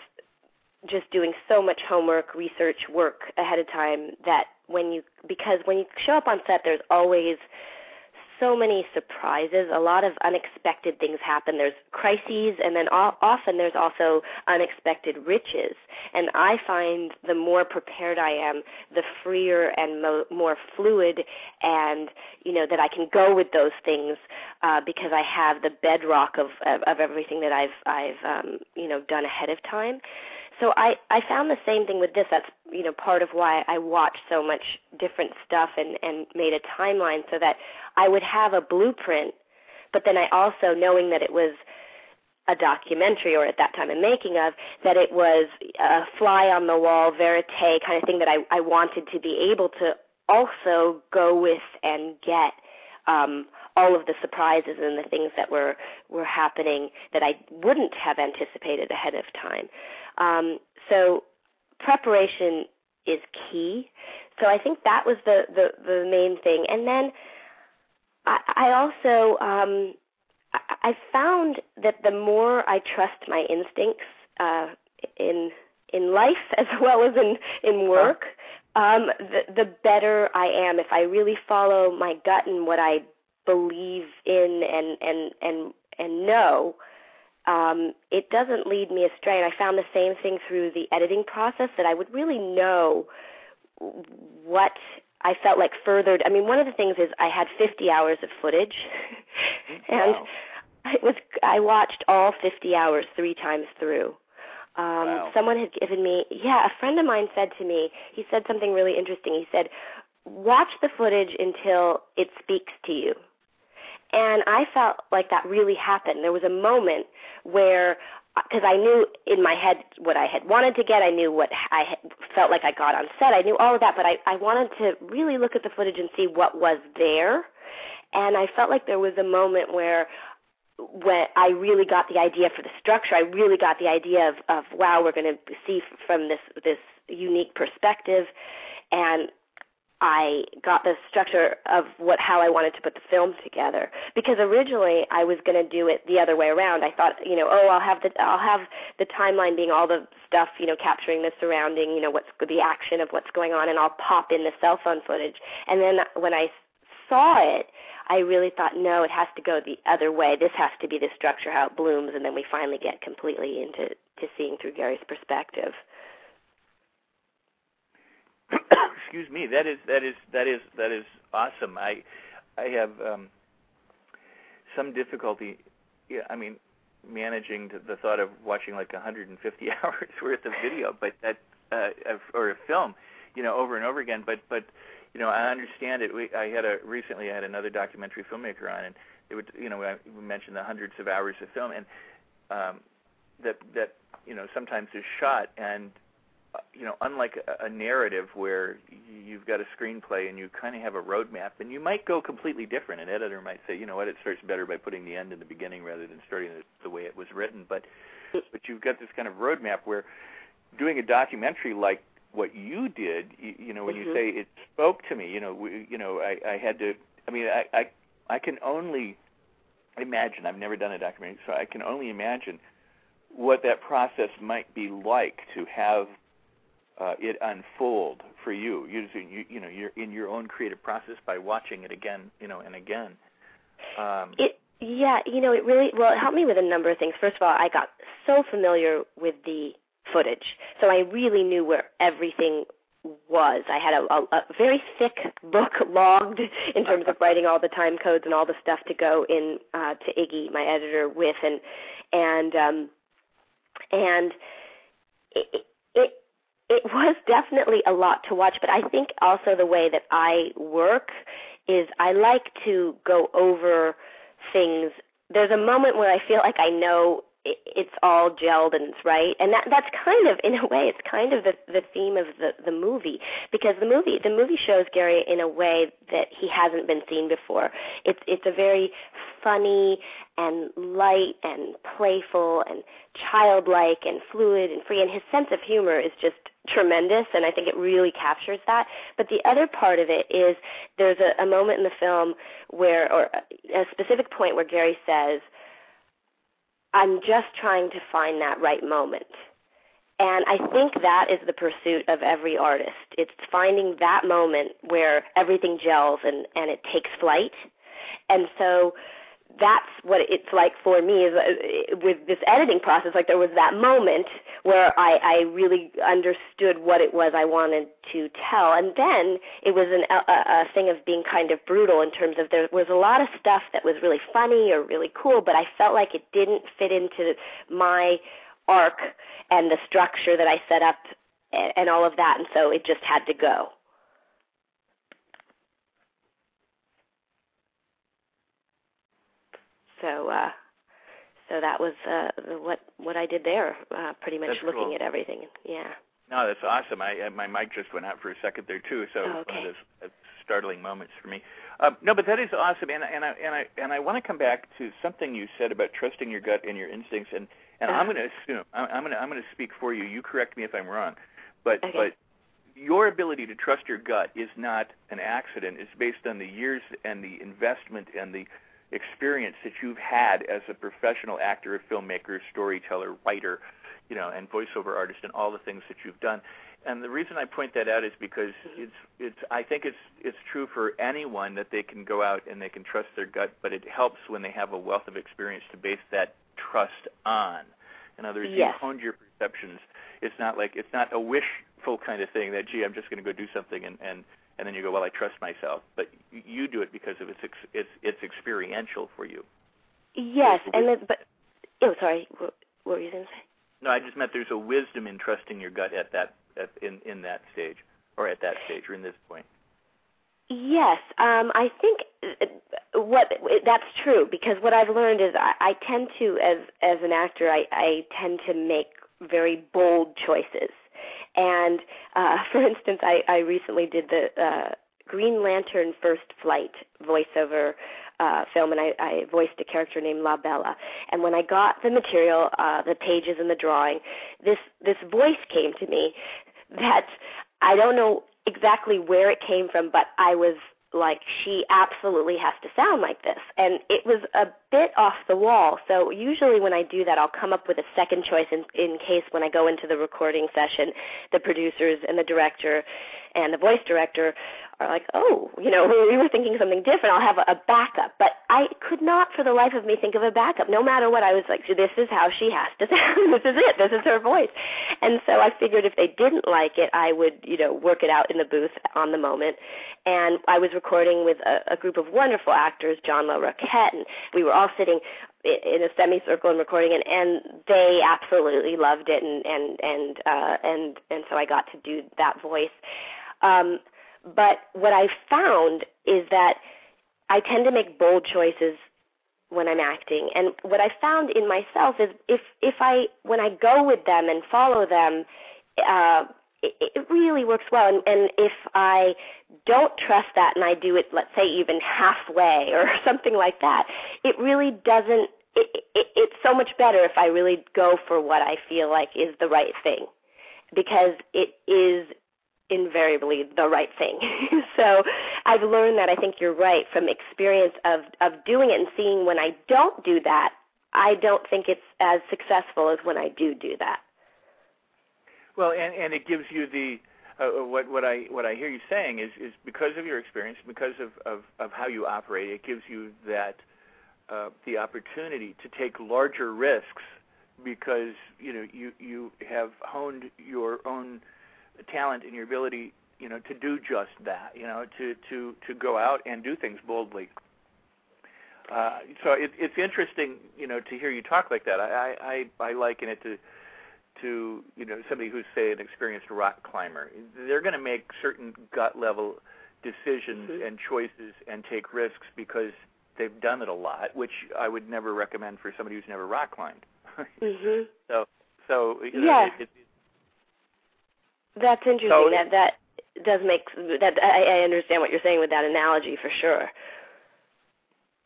just doing so much homework, research work ahead of time that when you because when you show up on set, there's always so many surprises. A lot of unexpected things happen. There's crises, and then often there's also unexpected riches. And I find the more prepared I am, the freer and mo- more fluid, and you know that I can go with those things uh, because I have the bedrock of, of of everything that I've I've um, you know done ahead of time so I I found the same thing with this. That's you know part of why I watched so much different stuff and and made a timeline so that I would have a blueprint, but then I also knowing that it was a documentary or at that time a making of that it was a fly on the wall verite kind of thing that I I wanted to be able to also go with and get um all of the surprises and the things that were were happening that I wouldn't have anticipated ahead of time. Um, so preparation is key. So I think that was the the, the main thing. And then I, I also um, I, I found that the more I trust my instincts uh, in in life <laughs> as well as in in work, um, the the better I am. If I really follow my gut and what I believe in and and and and know, um, it doesn't lead me astray. And I found the same thing through the editing process that I would really know what I felt like furthered. I mean, one of the things is I had 50 hours of footage, <laughs> and wow. I was I watched all 50 hours three times through. Um, wow. Someone had given me, yeah, a friend of mine said to me, he said something really interesting. He said, watch the footage until it speaks to you. And I felt like that really happened. There was a moment where, uh, because I knew in my head what I had wanted to get, I knew what I had, felt like I got on set, I knew all of that, but I, I wanted to really look at the footage and see what was there. And I felt like there was a moment where when I really got the idea for the structure, I really got the idea of, of wow, we're going to see from this this unique perspective, and I got the structure of what how I wanted to put the film together because originally I was going to do it the other way around. I thought, you know, oh, I'll have the I'll have the timeline being all the stuff, you know, capturing the surrounding, you know, what's the action of what's going on and I'll pop in the cell phone footage. And then when I saw it, I really thought, no, it has to go the other way. This has to be the structure how it blooms and then we finally get completely into to seeing through Gary's perspective. <coughs> excuse me. That is that is that is that is awesome. I i have um some difficulty yeah i mean managing the, the thought of watching like 150 <laughs> hours worth of video but that uh or a film you know over and over again. But but you know i understand it. We i had a recently i had another documentary filmmaker on and it would you know we mentioned the hundreds of hours of film and um that that you know sometimes is shot and you know, unlike a, a narrative where you've got a screenplay and you kind of have a roadmap, and you might go completely different. An editor might say, you know what, it starts better by putting the end in the beginning rather than starting it the way it was written. But but you've got this kind of roadmap where doing a documentary like what you did, you, you know, when mm-hmm. you say it spoke to me, you know, we, you know, I, I had to. I mean, I, I I can only imagine. I've never done a documentary, so I can only imagine what that process might be like to have uh, it unfold for you. Using you, you know you're in your own creative process by watching it again you know and again. Um, it yeah you know it really well it helped me with a number of things. First of all i got so familiar with the footage so i really knew where everything was. I had a, a, a very thick book <laughs> logged in terms of writing all the time codes and all the stuff to go in uh, to iggy my editor with and and um and it, it it was definitely a lot to watch, but I think also the way that I work is I like to go over things. There's a moment where I feel like I know it's all gelled and it's right. And that that's kind of in a way it's kind of the the theme of the the movie. Because the movie the movie shows Gary in a way that he hasn't been seen before. It's it's a very funny and light and playful and childlike and fluid and free. And his sense of humor is just tremendous and I think it really captures that. But the other part of it is there's a, a moment in the film where or a specific point where Gary says I'm just trying to find that right moment. And I think that is the pursuit of every artist. It's finding that moment where everything gels and, and it takes flight. And so that's what it's like for me is uh, with this editing process like there was that moment where I, I really understood what it was I wanted to tell. And then it was an, a, a thing of being kind of brutal in terms of there was a lot of stuff that was really funny or really cool but I felt like it didn't fit into my arc and the structure that I set up and, and all of that and so it just had to go So uh, so that was uh, what what I did there. Uh, pretty much that's looking cool. at everything. Yeah. No, that's awesome. I, my mic just went out for a second there too, so oh, okay. one of those startling moments for me. Uh, no, but that is awesome, and and I and I and I want to come back to something you said about trusting your gut and your instincts, and and uh-huh. I'm going to assume I'm, I'm going to I'm going to speak for you. You correct me if I'm wrong, but okay. but your ability to trust your gut is not an accident. It's based on the years and the investment and the experience that you've had as a professional actor, a filmmaker, storyteller, writer, you know, and voiceover artist, and all the things that you've done. And the reason I point that out is because it's it's I think it's it's true for anyone that they can go out and they can trust their gut, but it helps when they have a wealth of experience to base that trust on. In other words, yes. you honed your perceptions. It's not like it's not a wishful kind of thing that gee, I'm just going to go do something and and and then you go, well, I trust myself. But you do it because of its ex- it's it's experiential for you. Yes, and then, but oh, sorry, what, what were you going to say? No, I just meant there's a wisdom in trusting your gut at that at, in in that stage, or at that stage, or in this point. Yes, um, I think uh, what that's true because what I've learned is I, I tend to, as as an actor, I, I tend to make very bold choices and uh, <laughs> for instance, I, I recently did the uh, Green Lantern First Flight voiceover uh, film, and I, I voiced a character named Labella. And when I got the material, uh, the pages and the drawing, this this voice came to me <laughs> that I don't know exactly where it came from, but I was like she absolutely has to sound like this. And it was a bit off the wall. So usually when i do that i'll come up with a second choice in in case when i go into the recording session the producers and the director and the voice director are like, oh, you know, we were thinking something different. I'll have a, backup. But I could not for the life of me think of a backup. No matter what, I was like, this is how she has to <laughs> sound. this is it. This is her voice. And so I figured if they didn't like it, I would, you know, work it out in the booth on the moment. And I was recording with a, a group of wonderful actors, John Larroquette, and we were all sitting in a semicircle and recording and and they absolutely loved it and and and uh and and so I got to do that voice um but what I found is that I tend to make bold choices when I'm acting. And what I found in myself is if if I when I go with them and follow them, uh, it, it really works well. And, and if I don't trust that and I do it, let's say even halfway or <laughs> something like that, it really doesn't. It, it, it's so much better if I really go for what I feel like is the right thing, because it is invariably the right thing. <laughs> so I've learned that I think you're right from experience of of doing it and seeing when I don't do that, I don't think it's as successful as when I do do that. Well, and and it gives you the uh, what what I what I hear you saying is is because of your experience, because of of, of how you operate, it gives you that uh, the opportunity to take larger risks because you know you you have honed your own talent and your ability, you know, to do just that, you know, to to to go out and do things boldly. Uh, so it, it's interesting, you know, to hear you talk like that. I, I I liken it to to you know somebody who's say an experienced rock climber. They're going to make certain gut level decisions mm-hmm. and choices and take risks because they've done it a lot, which I would never recommend for somebody who's never rock climbed. <laughs> mm-hmm. So so you know, yeah. it, it, that's interesting. So that that does make that I, I understand what you're saying with that analogy for sure.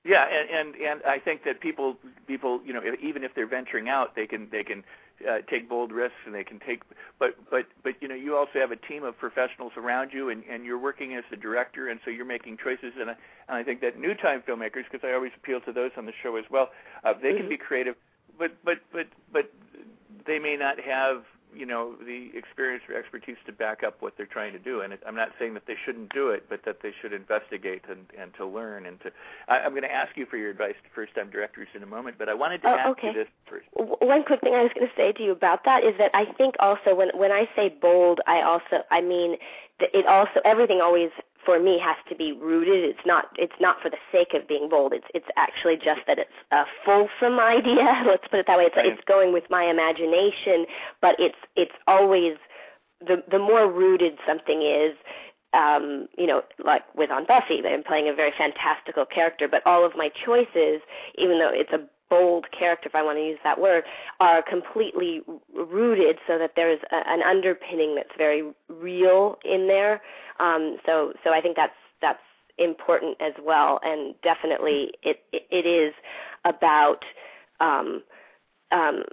Yeah, and, and and I think that people people you know even if they're venturing out, they can they can uh, take bold risks and they can take but but but you know you also have a team of professionals around you and and you're working as the director and so you're making choices and I, and I think that new time filmmakers because I always appeal to those on the show as well uh, they mm-hmm. can be creative but but but but they may not have you know the experience or expertise to back up what they're trying to do. And it, I'm not saying that they shouldn't do it, but that they should investigate and, and to learn and to. I, I'm going to ask you for your advice to first-time directors in a moment, but I wanted to Oh, ask okay. you this first. One quick thing I was going to say to you about that is that I think also when when I say bold, I also I mean that it also everything always for me has to be rooted. It's not it's not for the sake of being bold. It's it's actually just that it's a fulsome <laughs> idea. Let's put it that way. It's Right. it's going with my imagination, but it's it's always the the more rooted something is um, you know, like with on Buffy, I'm playing a very fantastical character, but all of my choices, even though it's a bold character, if I want to use that word, are completely rooted so that there's a, an underpinning that's very real in there. Um, so, so I think that's that's important as well, and definitely it it, it is about. Um, um,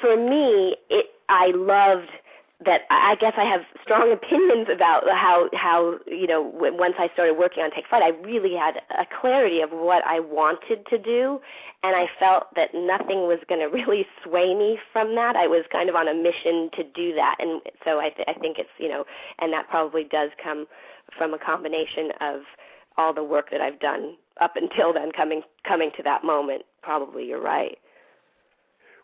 for me, it I loved that I guess I have strong <laughs> opinions about how how you know w- once I started working on Take Flight, I really had a clarity of what I wanted to do, and I felt that nothing was going <laughs> to really sway me from that. I was kind of on a mission to do that, and so I, th- I think it's you know, and that probably does come from a combination of all the work that I've done up until then, coming coming to that moment. Probably you're right.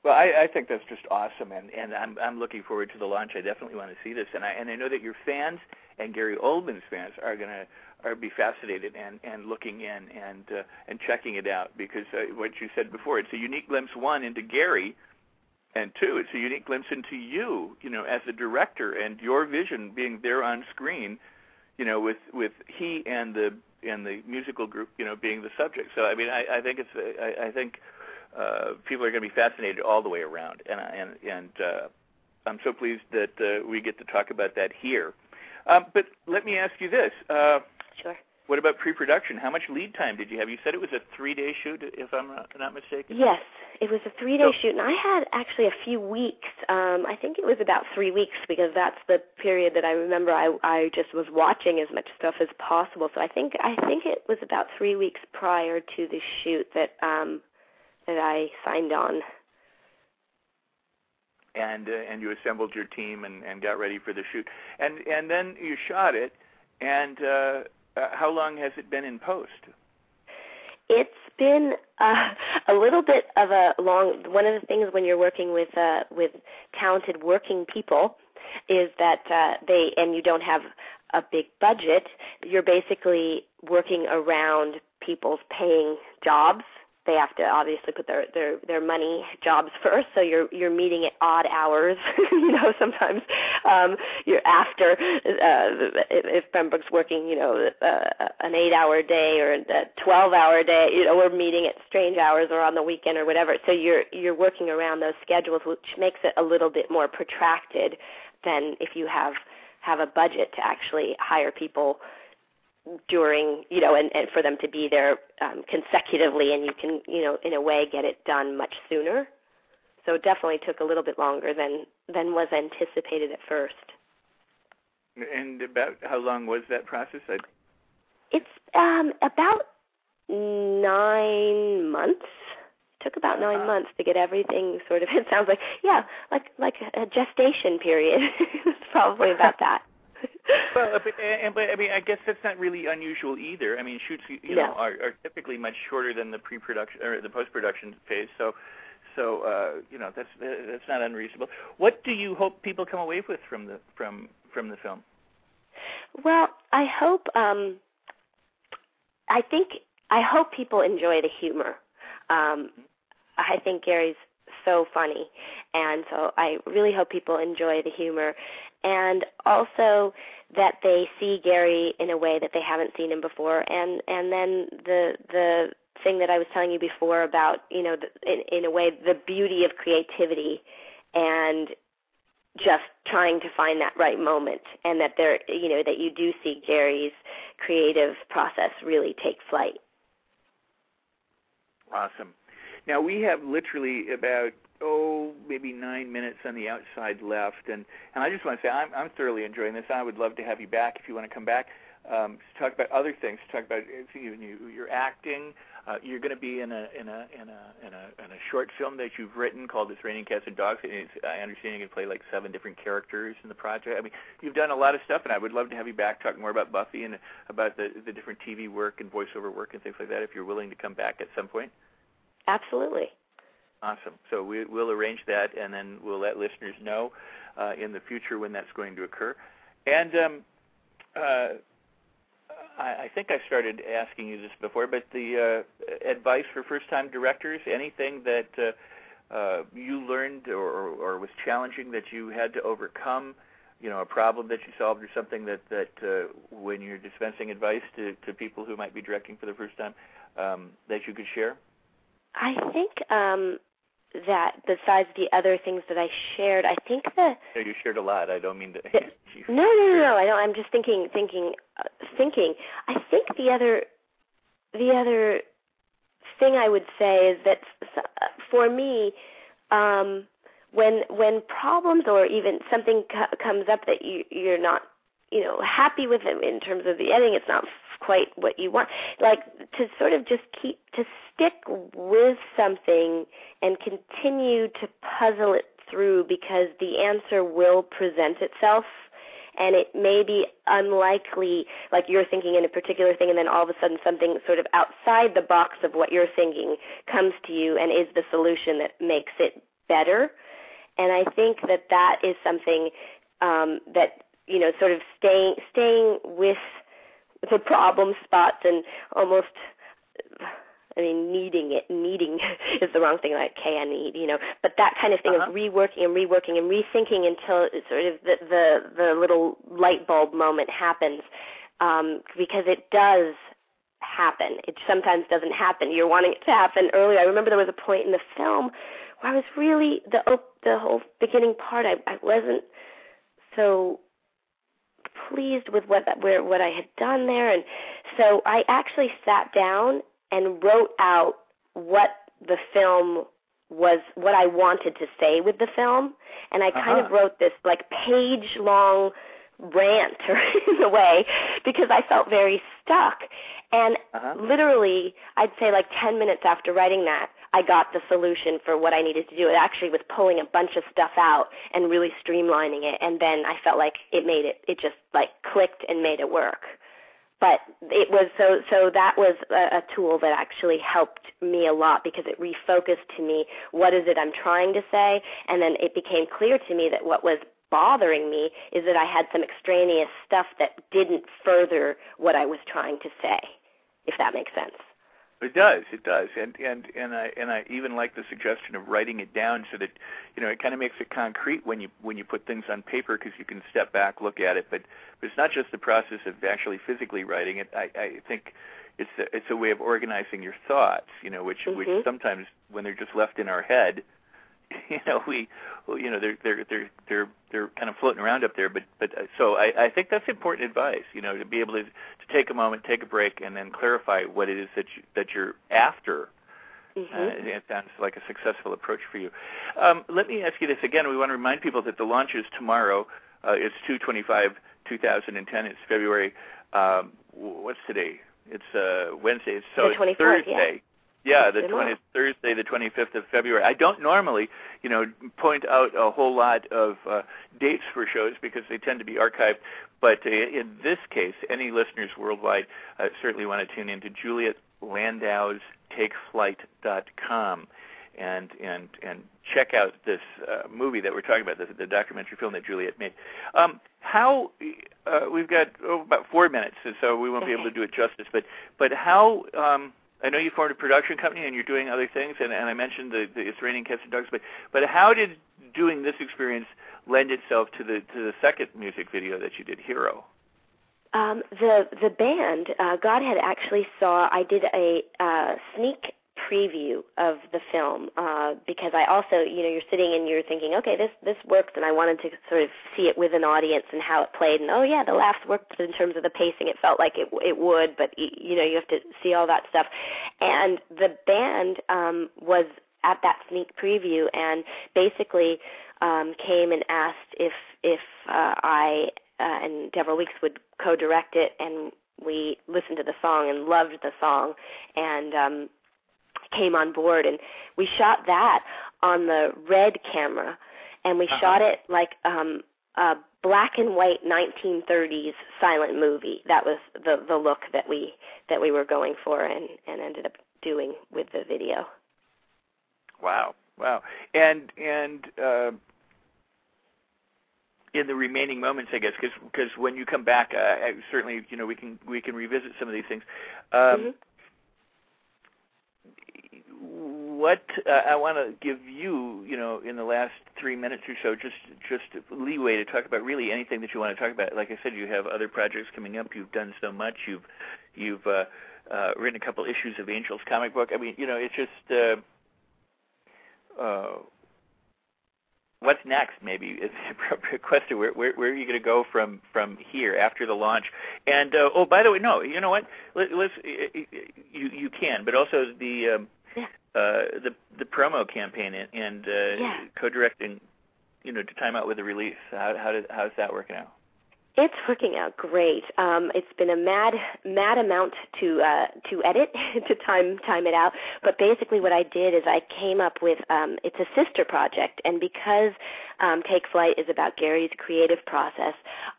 Well, I, I think that's just awesome, and and I'm I'm looking forward to the launch. I definitely want to see this, and I and I know that your fans and Gary Oldman's fans are gonna are be fascinated and and looking in and uh, and checking it out because uh, what you said before, it's a unique glimpse one into Gary, and two, it's a unique glimpse into you, you know, as a director and your vision being there on screen, you know, with with he and the and the musical group, you know, being the subject. So I mean, I, I think it's I, I think uh, people are going to be fascinated all the way around, and and and uh, I'm so pleased that uh, we get to talk about that here. Um, but let me ask you this: uh, Sure. What about pre-production? How much lead time did you have? You said it was a three-day shoot, if I'm not, not mistaken. Yes, it was a three-day So- shoot, and I had actually a few weeks. Um, I think it was about three weeks because that's the period that I remember. I I just was watching as much stuff as possible. So I think I think it was about three weeks prior to the shoot that um, that I signed on. and uh, and you assembled your team and, and got ready for the shoot, and and then you shot it. And uh, uh, how long has it been in post? It's been uh, a little bit of a long. One of the things when you're working with uh, with talented working people is that uh, they and you don't have a big budget. You're basically working around people's paying jobs. They have to obviously put their their their money jobs first. So you're you're meeting at odd hours. <laughs> you know, sometimes um, you're after uh, if, Pembroke's working, you know, uh, an eight-hour day or a twelve-hour day. You know, we're meeting at strange hours or on the weekend or whatever. So you're you're working around those schedules, which makes it a little bit more protracted than if you have have a budget to actually hire people during you know and, and for them to be there um, consecutively and you can you know in a way get it done much sooner. So it definitely took a little bit longer than than was anticipated at first. And about how long was that process? I, it's um about nine months. It took about nine Uh-huh. months to get everything sort of <laughs> it sounds like yeah like like a gestation period. <laughs> It's probably about <laughs> that well, but, and, but I mean, I guess that's not really unusual either. I mean, shoots, you No. know, are, are typically much shorter than the pre-production or the post-production phase. So, so uh, you know, that's that's not unreasonable. What do you hope people come away with from the from from the film? Well, I hope um I think I hope people enjoy the humor. Um I think Gary's so funny and so I really hope people enjoy the humor and also that they see Gary in a way that they haven't seen him before and and then the the thing that I was telling you before about, you know, the, in in a way the beauty of creativity and just trying to find that right moment and that there you know that you do see Gary's creative process really take flight. Awesome. Now we have literally about oh maybe nine minutes on the outside left, and and I just want to say I'm I'm thoroughly enjoying this. I would love to have you back if you want to come back um, to talk about other things, to talk about even you, your acting. Uh, you're going to be in a in a in a in a in a short film that you've written called "It's Raining Cats and Dogs." And it's, I understand you can play like seven different characters in the project. I mean, you've done a lot of stuff, and I would love to have you back talk more about Buffy and about the the different TV work and voiceover work and things like that. If you're willing to come back at some point. Absolutely. Awesome. So we, we'll arrange that, and then we'll let listeners know uh, in the future when that's going to occur. And um, uh, I, I think I started asking you this before, but the uh, advice for first-time directors, anything that uh, uh, you learned or, or, or was challenging that you had to overcome, you know, a problem that you solved or something that that uh, when you're dispensing advice to, to people who might be directing for the first time, um, that you could share. I think um, that besides the other things that I shared, I think the yeah, you shared a lot. I don't mean to. The, <laughs> no, no, no, no. I don't. I'm just thinking, thinking, uh, thinking. I think the other, the other thing I would say is that for me, um, when when problems or even something co- comes up that you you're not you know happy with it in terms of the editing, it's not quite what you want. Like to sort of just keep to stick with something and continue to puzzle it through because the answer will present itself and it may be unlikely like you're thinking in a particular thing and then all of a sudden something sort of outside the box of what you're thinking comes to you and is the solution that makes it better and i think that that is something um that you know sort of staying staying with the problem spots and almost I mean, needing it, needing <laughs> is the wrong thing, like K I need, you know. But that kind of thing uh-huh. of reworking and reworking and rethinking until sort of the the, the little light bulb moment happens, um, because it does happen. It sometimes doesn't happen. You're wanting it to happen earlier. I remember there was a point in the film where I was really the the whole beginning part. I I wasn't so pleased with what where what I had done there, and so I actually sat down and wrote out what the film was, what I wanted to say with the film, and I kind uh-huh. of wrote this like page long rant or <laughs> in a way because I felt very stuck. And uh-huh. literally, I'd say like 10 minutes after writing that, I got the solution for what I needed to do. It actually was pulling a bunch of stuff out and really streamlining it. And then I felt like it made it, it just like clicked and made it work. But it was so, so that was a, a tool that actually helped me a lot because it refocused to me what is it I'm trying to say. And then it became clear to me that what was bothering me is that I had some extraneous stuff that didn't further what I was trying to say, if that makes sense. It does. It does. And and and I and I even like the suggestion of writing it down so that you know it kind of makes it concrete when you when you put things on paper because you can step back, look at it. But, but it's not just the process of actually physically writing it. I, I think it's a, it's a way of organizing your thoughts. You know, which mm-hmm. which sometimes when they're just left in our head, <laughs> you know we you know they're they're they're they're they're kind of floating around up there but but uh, so i i think that's important advice you know to be able to to take a moment take a break and then clarify what it is that you that you're after. Mm-hmm. uh, it sounds like a successful approach for you. Um, let me ask you this again. We want to remind people that the launch is tomorrow uh, it's 225 2010 it's february um, what's today? It's uh wednesday so the 24th, it's thursday yeah. Yeah, the 20th, Thursday, the 25th of February. I don't normally, you know, point out a whole lot of uh, dates for shows because they tend to be archived. But uh, in this case, any listeners worldwide uh, certainly want to tune into Juliet Landau's TakeFlight.com and and and check out this uh, movie that we're talking about, the, the documentary film that Juliet made. Um, how uh, we've got oh, about four minutes, so we won't be able to do it justice. But but how um, I know you formed a production company and you're doing other things, and, and I mentioned the, the It's Raining Cats and Dogs, but but how did doing this experience lend itself to the to the second music video that you did, Hero? Um, the the band uh, Godhead actually saw I did a uh, sneak preview of the film uh, because I also, you know, you're sitting and you're thinking, okay, this this works, and I wanted to sort of see it with an audience and how it played, and oh yeah, the laughs worked in terms of the pacing. It felt like it it would, but you know, you have to see all that stuff. And the band um, was at that sneak preview and basically um, came and asked if if uh, I uh, and Deverill Weekes would co-direct it and we listened to the song and loved the song, and um, came on board. And we shot that on the red camera, and we uh-huh. shot it like um, a black and white 1930s silent movie. That was the the look that we that we were going for, and and ended up doing with the video. Wow, wow, and and. Uh in the remaining moments, I guess, because because when you come back, uh, certainly you know we can we can revisit some of these things. Um, mm-hmm. What uh, I want to give you, you know, in the last three minutes or so, just just leeway to talk about really anything that you want to talk about. Like I said, you have other projects coming up. You've done so much. You've you've uh, uh, written a couple issues of Angels comic book. I mean, you know, it's just. Uh, uh, what's next? Maybe is the <laughs> appropriate question. Where where, where are you going to go from from here after the launch? And uh, oh, by the way, no, you know what? Let, let's you you can, but also the um, yeah. uh, the the promo campaign and, and uh, yeah. co-directing, you know, to time out with the release. How how did how's that working out? It's working out great. Um, it's been a mad, mad amount to uh, to edit <laughs> to time time it out. But basically, what I did is I came up with um, it's a sister project, and because um, Take Flight is about Gary's creative process,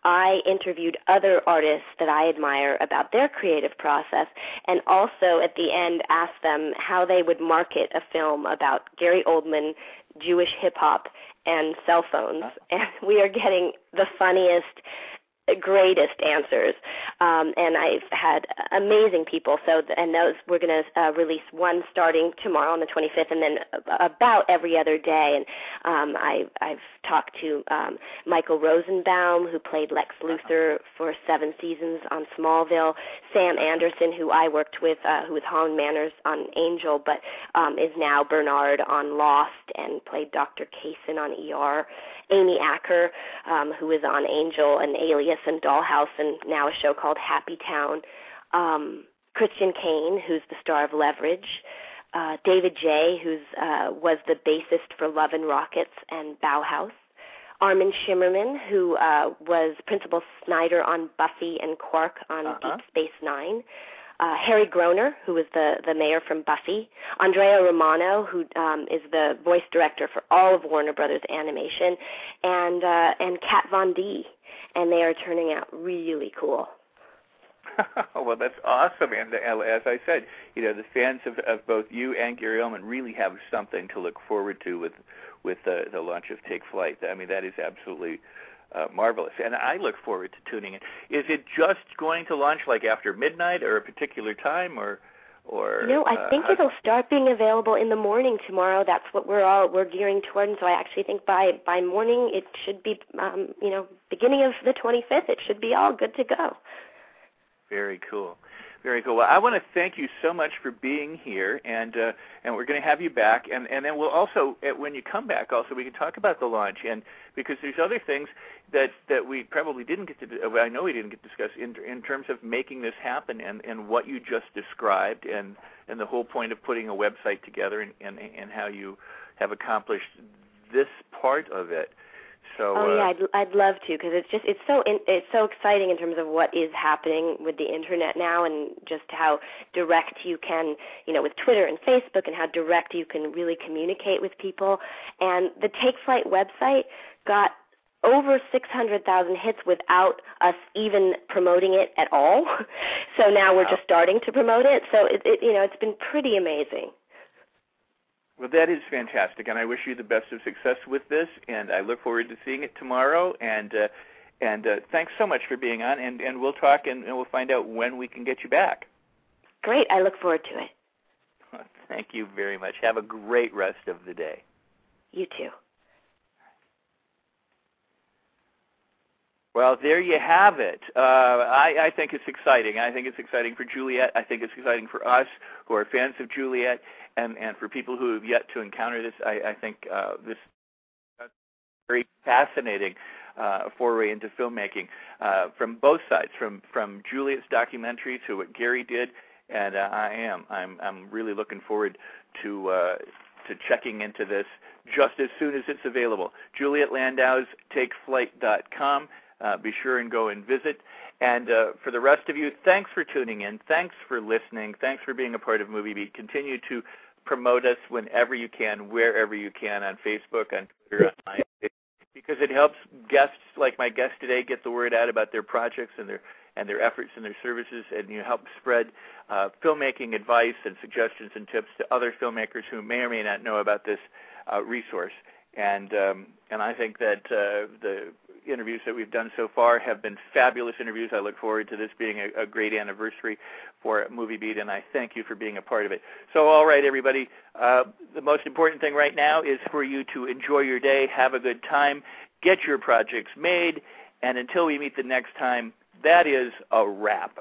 I interviewed other artists that I admire about their creative process, and also at the end asked them how they would market a film about Gary Oldman, Jewish hip hop, and cell phones. And we are getting the funniest greatest answers. Um, and I've had amazing people. So, and those we're going to uh, release one starting tomorrow on the 25th, and then about every other day. And um, I, I've talked to um, Michael Rosenbaum, who played Lex Luthor for seven seasons on Smallville. Sam Anderson, who I worked with, uh, who was Holland Manners on Angel, but um, is now Bernard on Lost and played Dr. Kayson on ER. Amy Acker, um, who is on Angel and Alias and Dollhouse, and now a show called Happy Town. Um, Christian Kane, who's the star of Leverage. Uh, David J., who uh, was the bassist for Love and Rockets and Bauhaus. Armin Shimerman, who uh, was Principal Snyder on Buffy and Quark on uh-huh. Deep Space Nine uh, Harry Groener, who was the the mayor from Buffy, Andrea Romano, who um, is the voice director for all of Warner Brothers Animation, and uh, and Kat Von D, and they are turning out really cool. <laughs> well, that's awesome, and as I said, you know, the fans of, of both you and Gary Oldman really have something to look forward to with with the, the launch of Take Flight. I mean, that is absolutely uh, marvelous. And I look forward to tuning in. Is it just going to launch like after midnight or a particular time or? Or, no, I uh, think it'll start being available in the morning tomorrow. That's what we're all we're gearing toward, and so I actually think by by morning it should be, um, you know, beginning of the 25th. It should be all good to go. Very cool. Very cool. Well, I want to thank you so much for being here, and uh, and we're going to have you back, and and then we'll also uh, when you come back, also we can talk about the launch, and because there's other things that that we probably didn't get to. Well, I know we didn't get to discuss in in terms of making this happen, and and what you just described, and and the whole point of putting a website together, and and and how you have accomplished this part of it. So, oh uh, yeah, I'd I'd love to because it's just it's so in, it's so exciting in terms of what is happening with the internet now and just how direct you can you know with Twitter and Facebook and how direct you can really communicate with people. And the Take Flight website got over 600,000 hits without us even promoting it at all. <laughs> so now wow. we're just starting to promote it. So it, it you know it's been pretty amazing. Well, that is fantastic, and I wish you the best of success with this. And I look forward to seeing it tomorrow. And uh, and uh, thanks so much for being on. And and we'll talk, and, and we'll find out when we can get you back. Great. I look forward to it. <laughs> Thank you very much. Have a great rest of the day. You too. Well, there you have it. Uh, I, I think it's exciting. I think it's exciting for Juliet. I think it's exciting for us who are fans of Juliet and and for people who have yet to encounter this, I, I think uh, this is very fascinating uh, foray into filmmaking uh, from both sides, from from Juliet's documentary to what Gary did, and uh, I am I'm I'm really looking forward to uh, to checking into this just as soon as it's available. Juliet Landau's TakeFlight.com. uh, be sure and go and visit. And uh, for the rest of you, thanks for tuning in. Thanks for listening. Thanks for being a part of Movie Beat. Continue to promote us whenever you can, wherever you can, on Facebook, on Twitter, on MySpace, because it helps guests like my guest today get the word out about their projects and their and their efforts and their services, and you help spread uh, filmmaking advice and suggestions and tips to other filmmakers who may or may not know about this uh, resource. And um, and I think that uh, the interviews that we've done so far have been fabulous interviews. I look forward to this being a, a great anniversary for Movie Beat, and I thank you for being a part of it. So, all right, everybody, uh, the most important thing right now is for you to enjoy your day, have a good time, get your projects made, and until we meet the next time, that is a wrap.